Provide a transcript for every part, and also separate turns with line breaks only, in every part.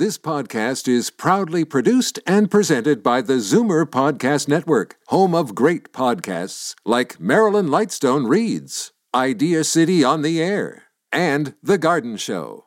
This podcast is proudly produced and presented by the Zoomer Podcast Network, home of great podcasts like Marilyn Lightstone Reads, Idea City on the Air, and The Garden Show.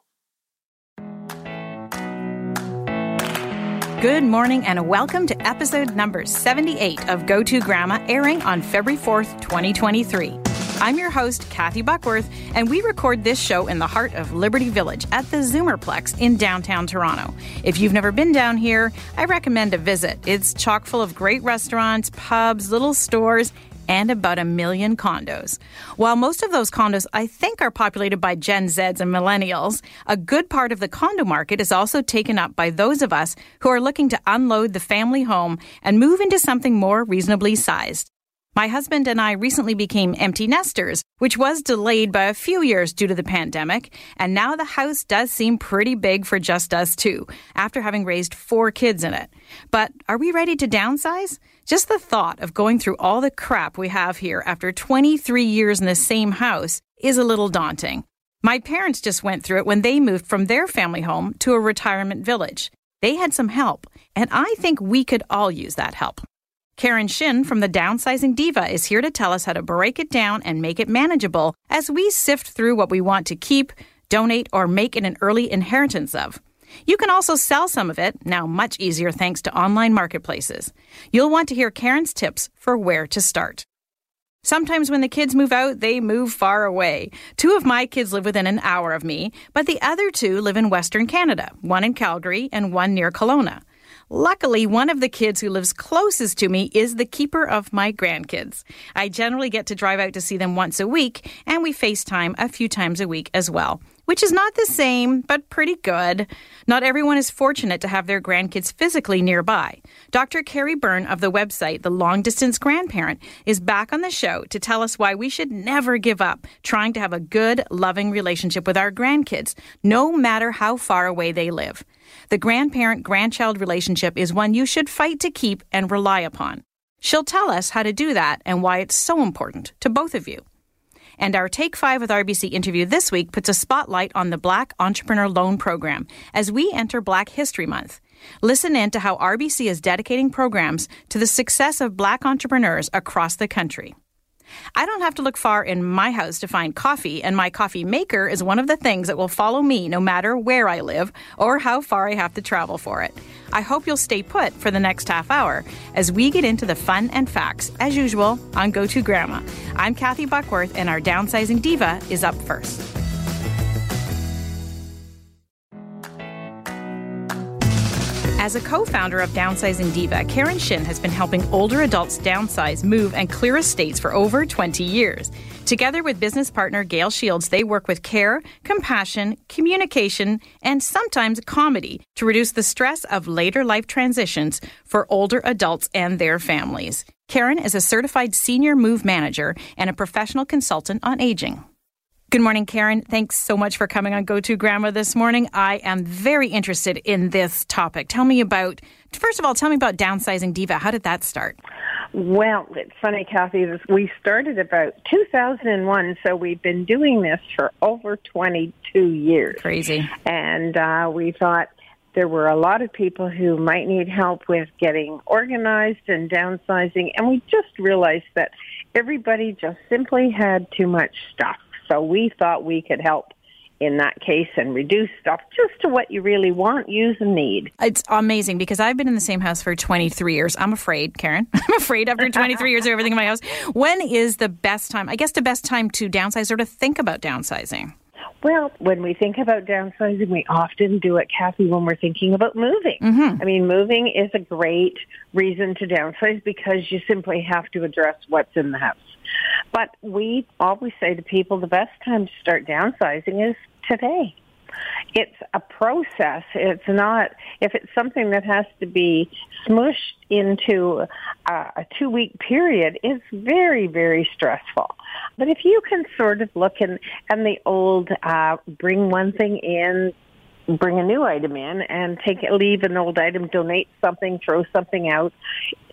Good morning and welcome to episode number 78 of Go To Grandma, airing on February 4th, 2023. I'm your host, Kathy Buckworth, and we record this show in the heart of Liberty Village at the Zoomerplex in downtown Toronto. If you've never been down here, I recommend a visit. It's chock full of great restaurants, pubs, little stores, and about a million condos. While most of those condos, I think, are populated by Gen Zs and millennials, a good part of the condo market is also taken up by those of us who are looking to unload the family home and move into something more reasonably sized. My husband and I recently became empty nesters, which was delayed by a few years due to the pandemic, and now the house does seem pretty big for just us two, after having raised four kids in it. But are we ready to downsize? Just the thought of going through all the crap we have here after 23 years in the same house is a little daunting. My parents just went through it when they moved from their family home to a retirement village. They had some help, and I think we could all use that help. Karen Shin from the Downsizing Diva is here to tell us how to break it down and make it manageable as we sift through what we want to keep, donate, or make an early inheritance of. You can also sell some of it, now much easier thanks to online marketplaces. You'll want to hear Karen's tips for where to start. Sometimes when the kids move out, they move far away. Two of my kids live within an hour of me, but the other two live in Western Canada, one in Calgary and one near Kelowna. Luckily, one of the kids who lives closest to me is the keeper of my grandkids. I generally get to drive out to see them once a week, and we FaceTime a few times a week as well which is not the same, but pretty good. Not everyone is fortunate to have their grandkids physically nearby. Dr. Carrie Byrne of the website The Long Distance Grandparent is back on the show to tell us why we should never give up trying to have a good, loving relationship with our grandkids, no matter how far away they live. The grandparent grandchild relationship is one you should fight to keep and rely upon. She'll tell us how to do that and why it's so important to both of you. And our Take 5 with RBC interview this week puts a spotlight on the Black Entrepreneur Loan Program as we enter Black History Month. Listen in to how RBC is dedicating programs to the success of Black entrepreneurs across the country. I don't have to look far in my house to find coffee, and my coffee maker is one of the things that will follow me no matter where I live or how far I have to travel for it. I hope you'll stay put for the next half hour as we get into the fun and facts, as usual, on Go To Grandma. I'm Kathy Buckworth, and our downsizing diva is up first. As a co founder of Downsizing Diva, Karen Shin has been helping older adults downsize, move, and clear estates for over 20 years. Together with business partner Gail Shields, they work with care, compassion, communication, and sometimes comedy to reduce the stress of later life transitions for older adults and their families. Karen is a certified senior move manager and a professional consultant on aging. Good morning, Karen. Thanks so much for coming on Go To Grandma this morning. I am very interested in this topic. Tell me about, first of all, tell me about Downsizing Diva. How did that start?
Well, it's funny, Kathy. We started about 2001, so we've been doing this for over 22 years.
Crazy.
And uh, we thought there were a lot of people who might need help with getting organized and downsizing, and we just realized that everybody just simply had too much stuff. So we thought we could help in that case and reduce stuff just to what you really want, use, and need.
It's amazing because I've been in the same house for 23 years. I'm afraid, Karen. I'm afraid after 23 years of everything in my house. When is the best time? I guess the best time to downsize or to think about downsizing?
Well, when we think about downsizing, we often do it, Kathy, when we're thinking about moving.
Mm-hmm.
I mean, moving is a great reason to downsize because you simply have to address what's in the house. But we always say to people the best time to start downsizing is today. It's a process. It's not, if it's something that has to be smushed into a, a two week period, it's very, very stressful. But if you can sort of look in, and the old, uh, bring one thing in, bring a new item in and take leave an old item, donate something, throw something out.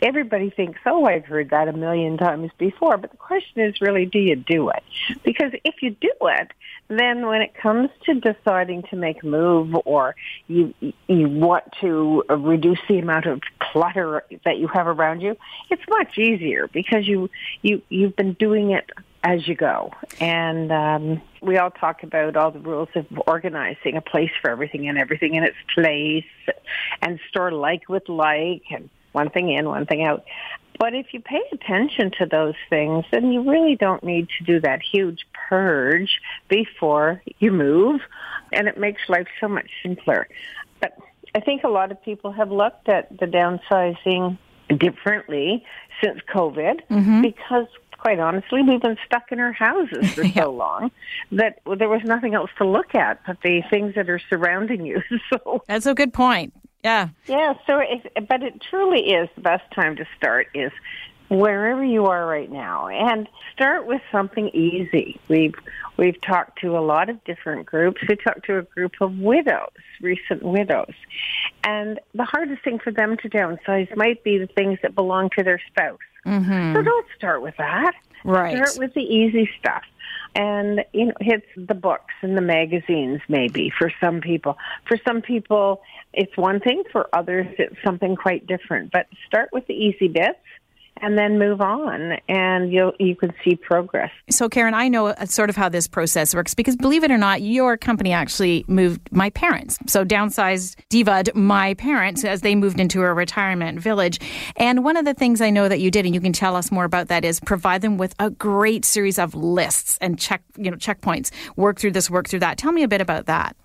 Everybody thinks, oh, I've heard that a million times before. But the question is really, do you do it? Because if you do it, then when it comes to deciding to make a move or you you want to reduce the amount of clutter that you have around you, it's much easier because you you you've been doing it as you go. And um, we all talk about all the rules of organizing a place for everything and everything in its place and store like with like and one thing in, one thing out. But if you pay attention to those things, then you really don't need to do that huge purge before you move. And it makes life so much simpler. But I think a lot of people have looked at the downsizing differently since COVID mm-hmm. because quite honestly, we've been stuck in our houses for yeah. so long that there was nothing else to look at but the things that are surrounding you. So
that's a good point. Yeah.
Yeah. So, it, but it truly is the best time to start is wherever you are right now and start with something easy. We've we've talked to a lot of different groups. We talked to a group of widows, recent widows. And the hardest thing for them to downsize might be the things that belong to their spouse. Mm-hmm. So don't start with that.
Right.
Start with the easy stuff. And, you know, it's the books and the magazines maybe for some people. For some people, it's one thing. For others, it's something quite different. But start with the easy bits and then move on and you you can see progress.
So Karen, I know sort of how this process works because believe it or not, your company actually moved my parents. So downsized Divad my parents as they moved into a retirement village. And one of the things I know that you did and you can tell us more about that is provide them with a great series of lists and check, you know, checkpoints. Work through this, work through that. Tell me a bit about that.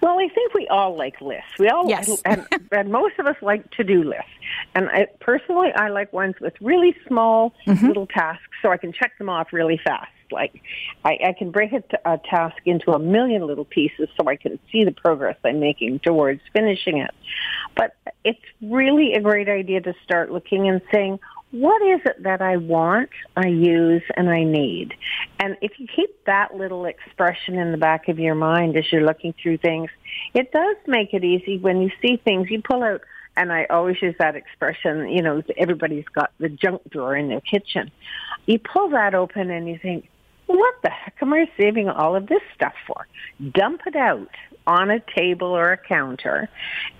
Well, I think we all like lists. We all,
yes.
and, and most of us like to-do lists. And I, personally, I like ones with really small mm-hmm. little tasks, so I can check them off really fast. Like I, I can break a, t- a task into a million little pieces, so I can see the progress I'm making towards finishing it. But it's really a great idea to start looking and saying, what is it that I want, I use, and I need? And if you keep that little expression in the back of your mind as you're looking through things, it does make it easy when you see things. You pull out, and I always use that expression, you know, everybody's got the junk drawer in their kitchen. You pull that open and you think, what the heck am I saving all of this stuff for? Dump it out on a table or a counter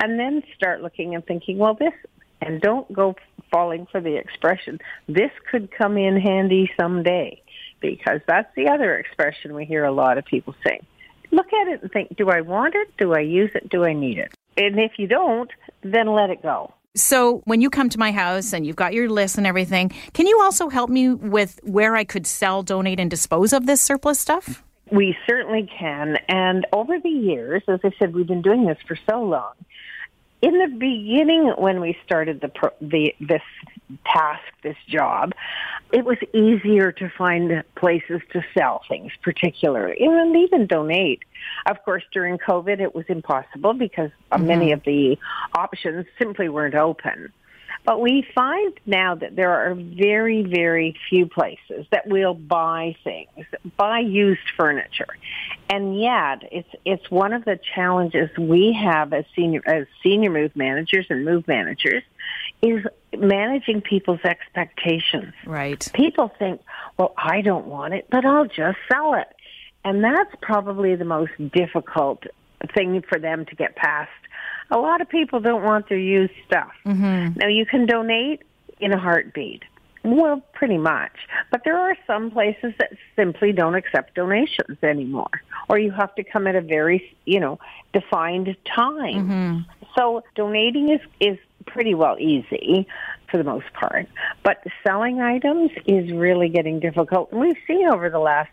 and then start looking and thinking, well, this and don't go falling for the expression, this could come in handy someday, because that's the other expression we hear a lot of people saying. Look at it and think, do I want it? Do I use it? Do I need it? And if you don't, then let it go.
So, when you come to my house and you've got your list and everything, can you also help me with where I could sell, donate, and dispose of this surplus stuff?
We certainly can. And over the years, as I said, we've been doing this for so long in the beginning when we started the, pro, the this task this job it was easier to find places to sell things particularly and even donate of course during covid it was impossible because mm-hmm. many of the options simply weren't open but we find now that there are very, very few places that will buy things, buy used furniture. And yet, it's, it's one of the challenges we have as senior, as senior move managers and move managers is managing people's expectations.
Right.
People think, well, I don't want it, but I'll just sell it. And that's probably the most difficult thing for them to get past a lot of people don't want their used stuff. Mm-hmm. Now you can donate in a heartbeat. Well, pretty much. But there are some places that simply don't accept donations anymore. Or you have to come at a very, you know, defined time. Mm-hmm. So donating is, is pretty well easy for the most part. But selling items is really getting difficult. And we've seen over the last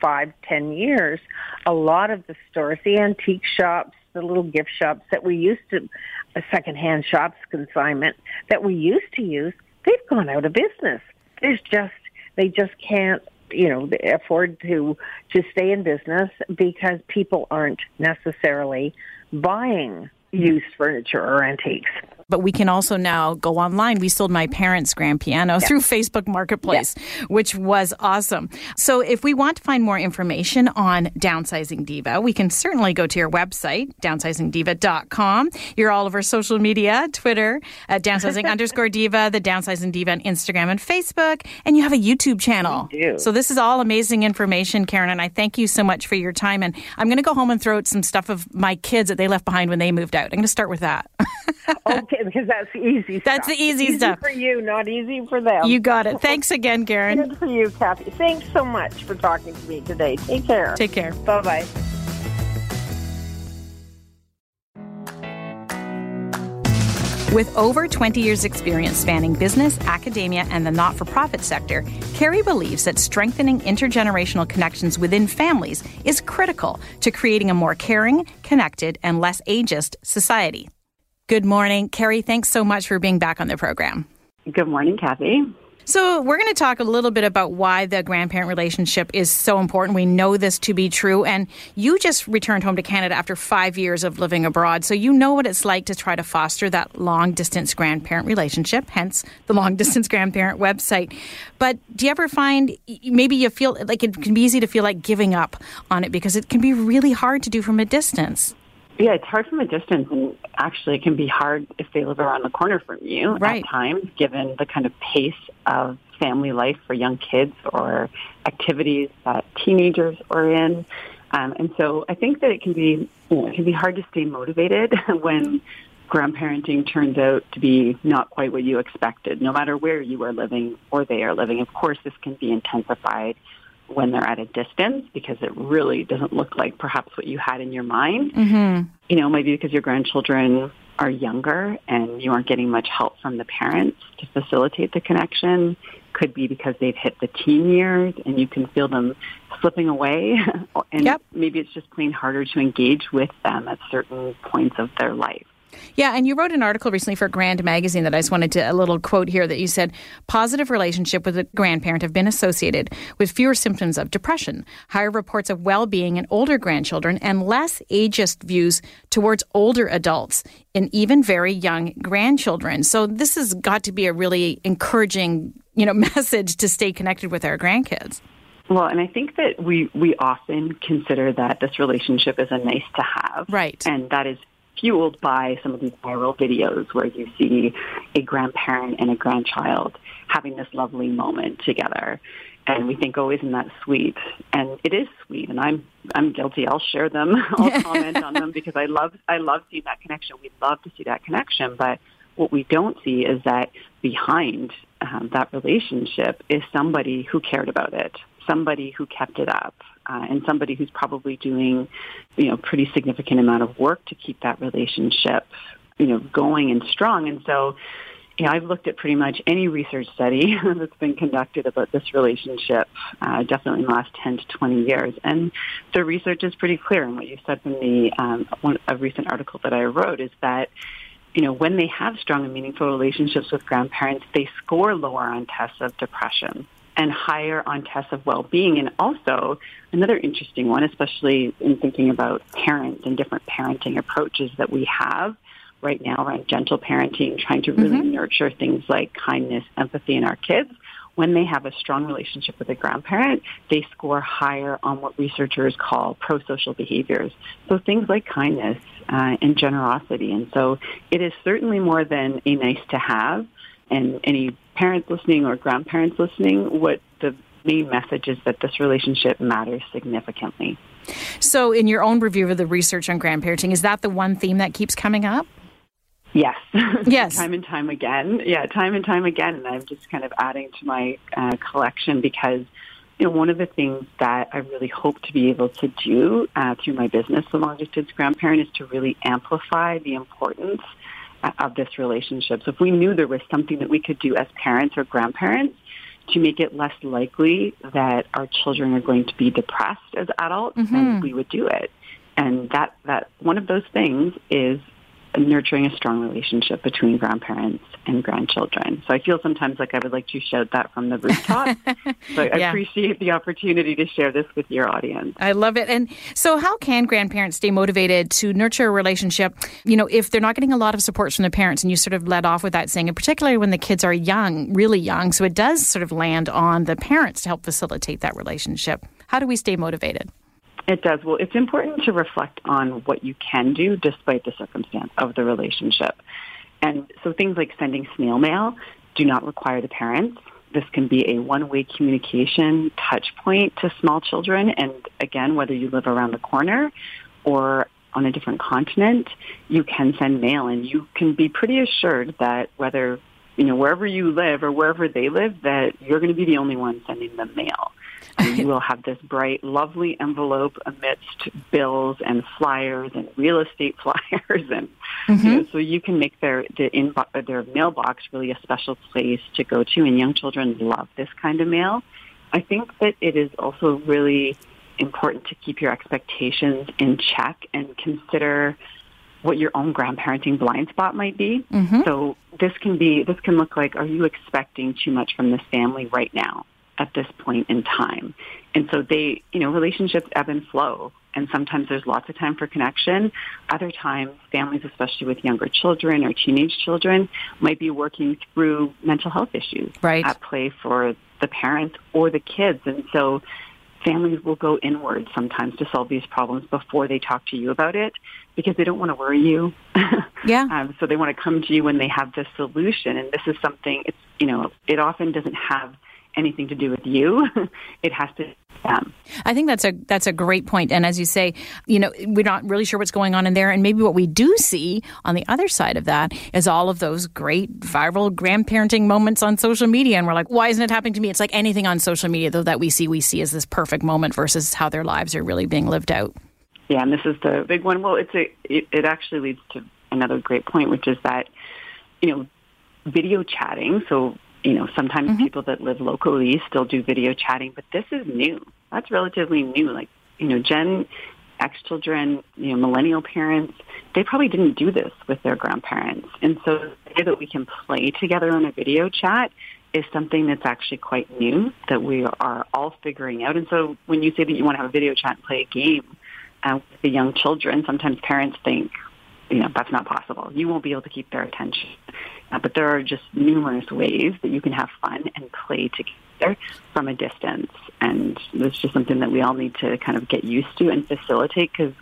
five, ten years, a lot of the stores, the antique shops, the little gift shops that we used to, a secondhand shops consignment that we used to use, they've gone out of business. There's just, they just can't, you know, afford to, to stay in business because people aren't necessarily buying used furniture or antiques.
But we can also now go online. We sold my parents' grand piano through Facebook Marketplace, which was awesome. So if we want to find more information on Downsizing Diva, we can certainly go to your website, downsizingdiva.com. You're all over social media, Twitter at downsizing underscore diva, the Downsizing Diva on Instagram and Facebook, and you have a YouTube channel. So this is all amazing information, Karen, and I thank you so much for your time. And I'm going to go home and throw out some stuff of my kids that they left behind when they moved out. I'm going to start with that.
okay, because that's the easy
That's
stuff.
the easy,
easy
stuff.
for you, not easy for them.
You got it. Thanks again, Karen.
Good for you, Kathy. Thanks so much for talking to me today. Take care.
Take care.
Bye bye.
With over 20 years' experience spanning business, academia, and the not for profit sector, Carrie believes that strengthening intergenerational connections within families is critical to creating a more caring, connected, and less ageist society. Good morning. Carrie, thanks so much for being back on the program.
Good morning, Kathy.
So, we're going to talk a little bit about why the grandparent relationship is so important. We know this to be true. And you just returned home to Canada after five years of living abroad. So, you know what it's like to try to foster that long distance grandparent relationship, hence the long distance grandparent website. But do you ever find maybe you feel like it can be easy to feel like giving up on it because it can be really hard to do from a distance?
Yeah, it's hard from a distance, and actually, it can be hard if they live around the corner from you
right.
at times, given the kind of pace of family life for young kids or activities that teenagers are in. Um, and so, I think that it can be you know, it can be hard to stay motivated when grandparenting turns out to be not quite what you expected, no matter where you are living or they are living. Of course, this can be intensified when they're at a distance because it really doesn't look like perhaps what you had in your mind.
Mm-hmm.
You know, maybe because your grandchildren are younger and you aren't getting much help from the parents to facilitate the connection. Could be because they've hit the teen years and you can feel them slipping away. and
yep.
maybe it's just plain harder to engage with them at certain points of their life.
Yeah, and you wrote an article recently for Grand Magazine that I just wanted to a little quote here that you said positive relationship with a grandparent have been associated with fewer symptoms of depression, higher reports of well-being in older grandchildren, and less ageist views towards older adults in even very young grandchildren. So this has got to be a really encouraging, you know, message to stay connected with our grandkids.
Well, and I think that we we often consider that this relationship is a nice to have.
Right.
And that is fueled by some of these viral videos where you see a grandparent and a grandchild having this lovely moment together. And we think, oh, isn't that sweet? And it is sweet, and I'm I'm guilty. I'll share them. I'll comment on them because I love I love seeing that connection. We love to see that connection, but what we don't see is that behind um, that relationship is somebody who cared about it, somebody who kept it up, uh, and somebody who's probably doing, you know, pretty significant amount of work to keep that relationship, you know, going and strong. And so, you know, I've looked at pretty much any research study that's been conducted about this relationship, uh, definitely in the last 10 to 20 years. And the research is pretty clear. And what you said from the um, one, a recent article that I wrote is that, you know, when they have strong and meaningful relationships with grandparents, they score lower on tests of depression and higher on tests of well-being. And also another interesting one, especially in thinking about parents and different parenting approaches that we have right now around gentle parenting, trying to really mm-hmm. nurture things like kindness, empathy in our kids. When they have a strong relationship with a grandparent, they score higher on what researchers call pro-social behaviors. So things like kindness uh, and generosity. And so it is certainly more than a nice to have and any parents listening or grandparents listening, what the main message is that this relationship matters significantly.
So, in your own review of the research on grandparenting, is that the one theme that keeps coming up?
Yes.
Yes.
time and time again. Yeah, time and time again. And I'm just kind of adding to my uh, collection because you know, one of the things that I really hope to be able to do uh, through my business, The Long Distance Grandparent, is to really amplify the importance of this relationship. So if we knew there was something that we could do as parents or grandparents to make it less likely that our children are going to be depressed as adults, mm-hmm. then we would do it. And that, that one of those things is nurturing a strong relationship between grandparents and grandchildren. So I feel sometimes like I would like to shout that from the rooftop. so I yeah. appreciate the opportunity to share this with your audience.
I love it. And so how can grandparents stay motivated to nurture a relationship, you know, if they're not getting a lot of support from the parents and you sort of led off with that saying, and particularly when the kids are young, really young, so it does sort of land on the parents to help facilitate that relationship. How do we stay motivated?
It does. Well, it's important to reflect on what you can do despite the circumstance of the relationship. And so things like sending snail mail do not require the parents. This can be a one-way communication touch point to small children. And again, whether you live around the corner or on a different continent, you can send mail and you can be pretty assured that whether, you know, wherever you live or wherever they live, that you're going to be the only one sending them mail. And you will have this bright, lovely envelope amidst bills and flyers and real estate flyers, and mm-hmm. you know, so you can make their the inbox, their mailbox really a special place to go to. And young children love this kind of mail. I think that it is also really important to keep your expectations in check and consider what your own grandparenting blind spot might be. Mm-hmm. So this can be this can look like are you expecting too much from this family right now? At this point in time. And so they, you know, relationships ebb and flow. And sometimes there's lots of time for connection. Other times, families, especially with younger children or teenage children, might be working through mental health issues
right.
at play for the parents or the kids. And so families will go inward sometimes to solve these problems before they talk to you about it because they don't want to worry you.
Yeah.
um, so they want to come to you when they have the solution. And this is something, it's, you know, it often doesn't have anything to do with you. it has to them.
I think that's a that's a great point. And as you say, you know, we're not really sure what's going on in there. And maybe what we do see on the other side of that is all of those great viral grandparenting moments on social media. And we're like, why isn't it happening to me? It's like anything on social media though that we see, we see as this perfect moment versus how their lives are really being lived out.
Yeah, and this is the big one. Well, it's a it, it actually leads to another great point, which is that you know video chatting. So you know, sometimes mm-hmm. people that live locally still do video chatting, but this is new. That's relatively new. Like, you know, Gen X children, you know, millennial parents, they probably didn't do this with their grandparents. And so the way that we can play together on a video chat is something that's actually quite new that we are all figuring out. And so when you say that you want to have a video chat and play a game uh, with the young children, sometimes parents think, you know, that's not possible. You won't be able to keep their attention. Uh, but there are just numerous ways that you can have fun and play together from a distance. And it's just something that we all need to kind of get used to and facilitate because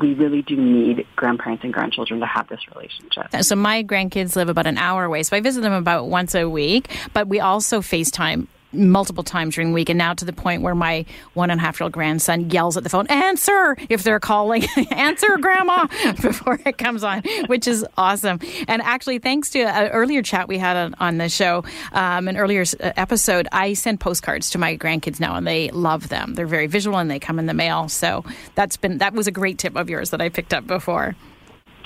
we really do need grandparents and grandchildren to have this relationship.
So my grandkids live about an hour away, so I visit them about once a week. But we also FaceTime multiple times during the week, and now to the point where my one and a half year old grandson yells at the phone, "Answer!" if they're calling, "Answer, Grandma!" before it comes on, which is awesome. And actually, thanks to an earlier chat we had on, on the show, um, an earlier uh, episode, I send postcards to my grandkids now, and they love them. They're very visual, and they come in the mail. So that's been that was a great tip of yours that I picked up before.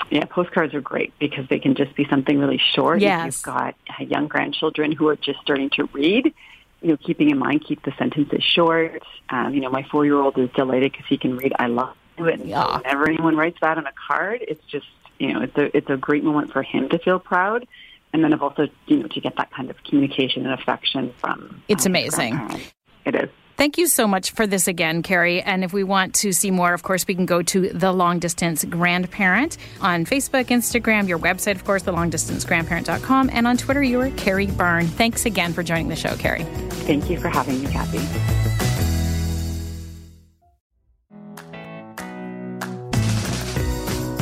Yeah, postcards are great because they can just be something really short.
Yes.
If you've got young grandchildren who are just starting to read, you know, keeping in mind, keep the sentences short. Um, you know, my four-year-old is delighted because he can read "I love you," and yeah. whenever anyone writes that on a card, it's just you know, it's a it's a great moment for him to feel proud, and then of also you know to get that kind of communication and affection from.
It's um, amazing.
It is.
Thank you so much for this again, Carrie. And if we want to see more, of course, we can go to The Long Distance Grandparent on Facebook, Instagram, your website, of course, thelongdistancegrandparent.com, and on Twitter, you are Carrie Byrne. Thanks again for joining the show, Carrie.
Thank you for having me, Kathy.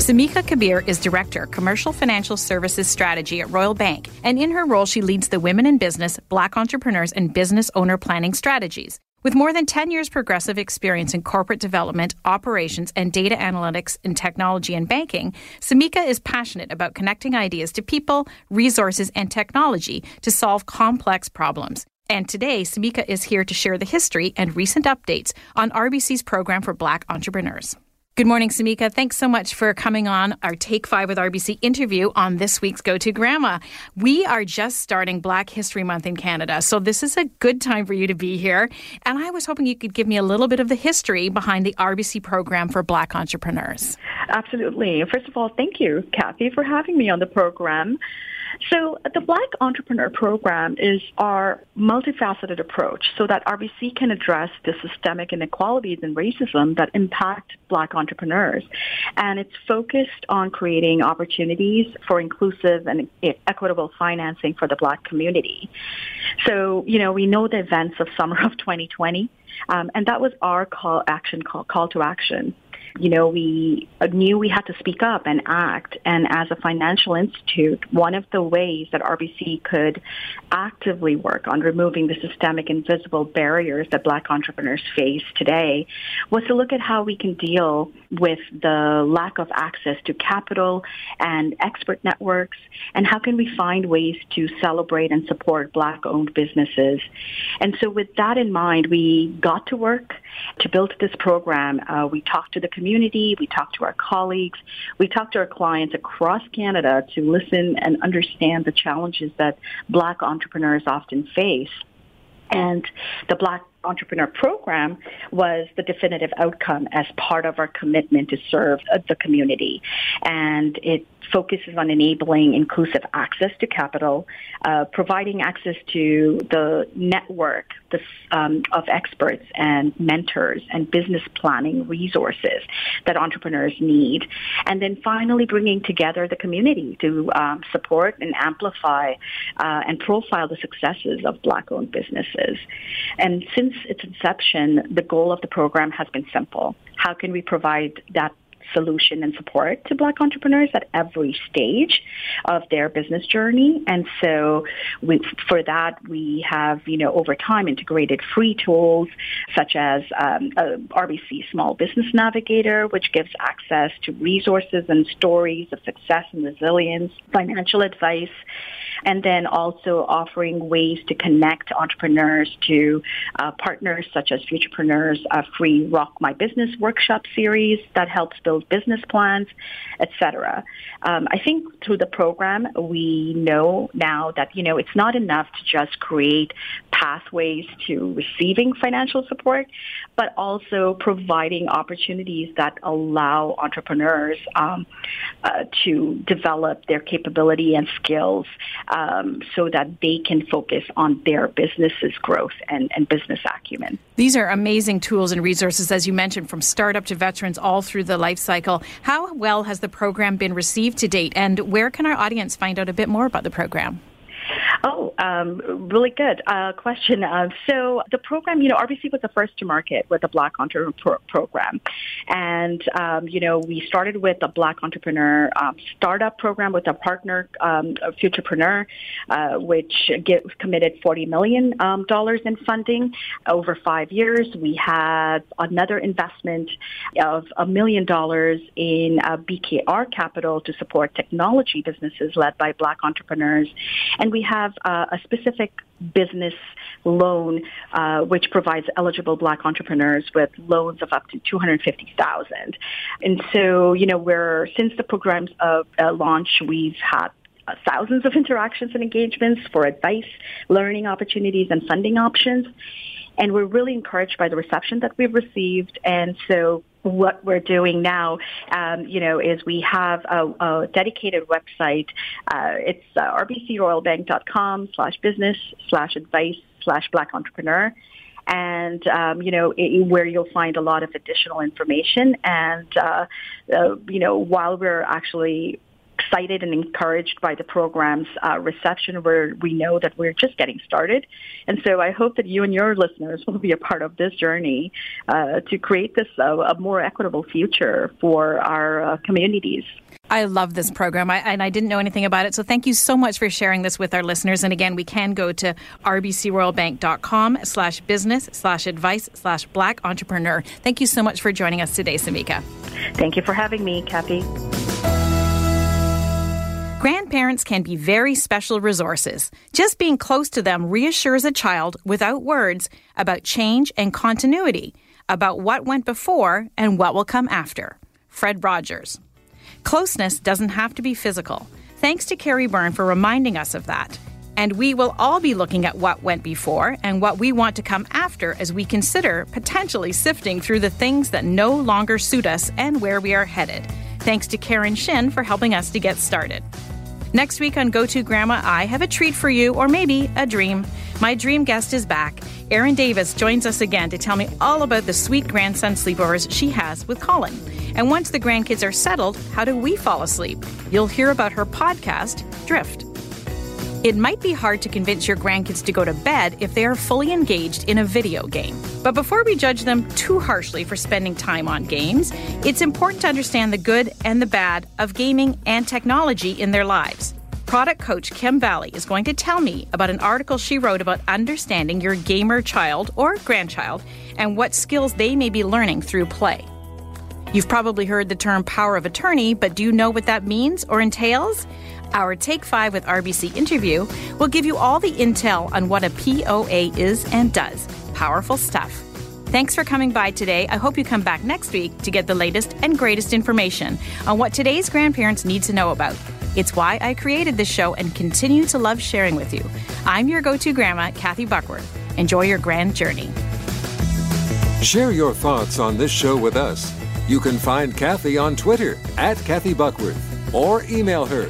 Samika Kabir is Director, Commercial Financial Services Strategy at Royal Bank, and in her role, she leads the Women in Business, Black Entrepreneurs, and Business Owner Planning Strategies. With more than 10 years progressive experience in corporate development, operations, and data analytics in technology and banking, Samika is passionate about connecting ideas to people, resources, and technology to solve complex problems. And today, Samika is here to share the history and recent updates on RBC's program for Black entrepreneurs. Good morning, Samika. Thanks so much for coming on our Take Five with RBC interview on this week's Go To Grandma. We are just starting Black History Month in Canada, so this is a good time for you to be here. And I was hoping you could give me a little bit of the history behind the RBC program for Black entrepreneurs.
Absolutely. First of all, thank you, Kathy, for having me on the program. So the Black Entrepreneur Program is our multifaceted approach so that RBC can address the systemic inequalities and racism that impact Black entrepreneurs. And it's focused on creating opportunities for inclusive and equitable financing for the Black community. So, you know, we know the events of summer of 2020, um, and that was our call action call, call to action you know, we knew we had to speak up and act. And as a financial institute, one of the ways that RBC could actively work on removing the systemic invisible barriers that black entrepreneurs face today was to look at how we can deal with the lack of access to capital and expert networks and how can we find ways to celebrate and support black owned businesses. And so with that in mind, we got to work to build this program. Uh, we talked to the community. We talk to our colleagues. We talk to our clients across Canada to listen and understand the challenges that Black entrepreneurs often face. And the Black Entrepreneur Program was the definitive outcome as part of our commitment to serve the community. And it focuses on enabling inclusive access to capital, uh, providing access to the network the, um, of experts and mentors and business planning resources that entrepreneurs need, and then finally bringing together the community to um, support and amplify uh, and profile the successes of Black-owned businesses. And since its inception, the goal of the program has been simple. How can we provide that solution and support to Black entrepreneurs at every stage of their business journey. And so we, for that, we have, you know, over time integrated free tools such as um, RBC Small Business Navigator, which gives access to resources and stories of success and resilience, financial advice, and then also offering ways to connect entrepreneurs to uh, partners such as Futurpreneurs, a free Rock My Business workshop series that helps build business plans, etc. Um, I think through the program, we know now that you know it's not enough to just create pathways to receiving financial support, but also providing opportunities that allow entrepreneurs um, uh, to develop their capability and skills um, so that they can focus on their business's growth and, and business acumen.
These are amazing tools and resources, as you mentioned, from startup to veterans all through the life cycle. How well has the program been received to date, and where can our audience find out a bit more about the program?
Oh, um, really good uh, question. Uh, so the program, you know, RBC was the first to market with the Black Entrepreneur pro- Program, and um, you know, we started with a Black Entrepreneur um, startup program with a partner, um, Futurpreneur, uh, which get, committed forty million um, dollars in funding over five years. We had another investment of a million dollars in uh, BKR Capital to support technology businesses led by Black entrepreneurs, and we have uh, a specific business loan, uh, which provides eligible black entrepreneurs with loans of up to 250000 And so, you know, we're, since the program's uh, launch, we've had thousands of interactions and engagements for advice, learning opportunities, and funding options. And we're really encouraged by the reception that we've received. And so what we're doing now, um, you know, is we have a, a dedicated website. Uh, it's uh, rbcroyalbank.com slash business slash advice slash black entrepreneur. And um, you know it, where you'll find a lot of additional information, and uh, uh, you know while we're actually excited and encouraged by the program's uh, reception where we know that we're just getting started. And so I hope that you and your listeners will be a part of this journey uh, to create this uh, a more equitable future for our uh, communities.
I love this program, I, and I didn't know anything about it. So thank you so much for sharing this with our listeners. And again, we can go to rbcroyalbank.com slash business slash advice slash black entrepreneur. Thank you so much for joining us today, Samika.
Thank you for having me, Kathy.
Grandparents can be very special resources. Just being close to them reassures a child without words about change and continuity, about what went before and what will come after. Fred Rogers. Closeness doesn't have to be physical. Thanks to Carrie Byrne for reminding us of that. And we will all be looking at what went before and what we want to come after as we consider potentially sifting through the things that no longer suit us and where we are headed. Thanks to Karen Shin for helping us to get started. Next week on Go To Grandma, I have a treat for you, or maybe a dream. My dream guest is back. Erin Davis joins us again to tell me all about the sweet grandson sleepovers she has with Colin. And once the grandkids are settled, how do we fall asleep? You'll hear about her podcast, Drift. It might be hard to convince your grandkids to go to bed if they are fully engaged in a video game. But before we judge them too harshly for spending time on games, it's important to understand the good and the bad of gaming and technology in their lives. Product coach Kim Valley is going to tell me about an article she wrote about understanding your gamer child or grandchild and what skills they may be learning through play. You've probably heard the term power of attorney, but do you know what that means or entails? Our Take 5 with RBC interview will give you all the intel on what a POA is and does. Powerful stuff. Thanks for coming by today. I hope you come back next week to get the latest and greatest information on what today's grandparents need to know about. It's why I created this show and continue to love sharing with you. I'm your go to grandma, Kathy Buckworth. Enjoy your grand journey.
Share your thoughts on this show with us. You can find Kathy on Twitter at Kathy Buckworth or email her,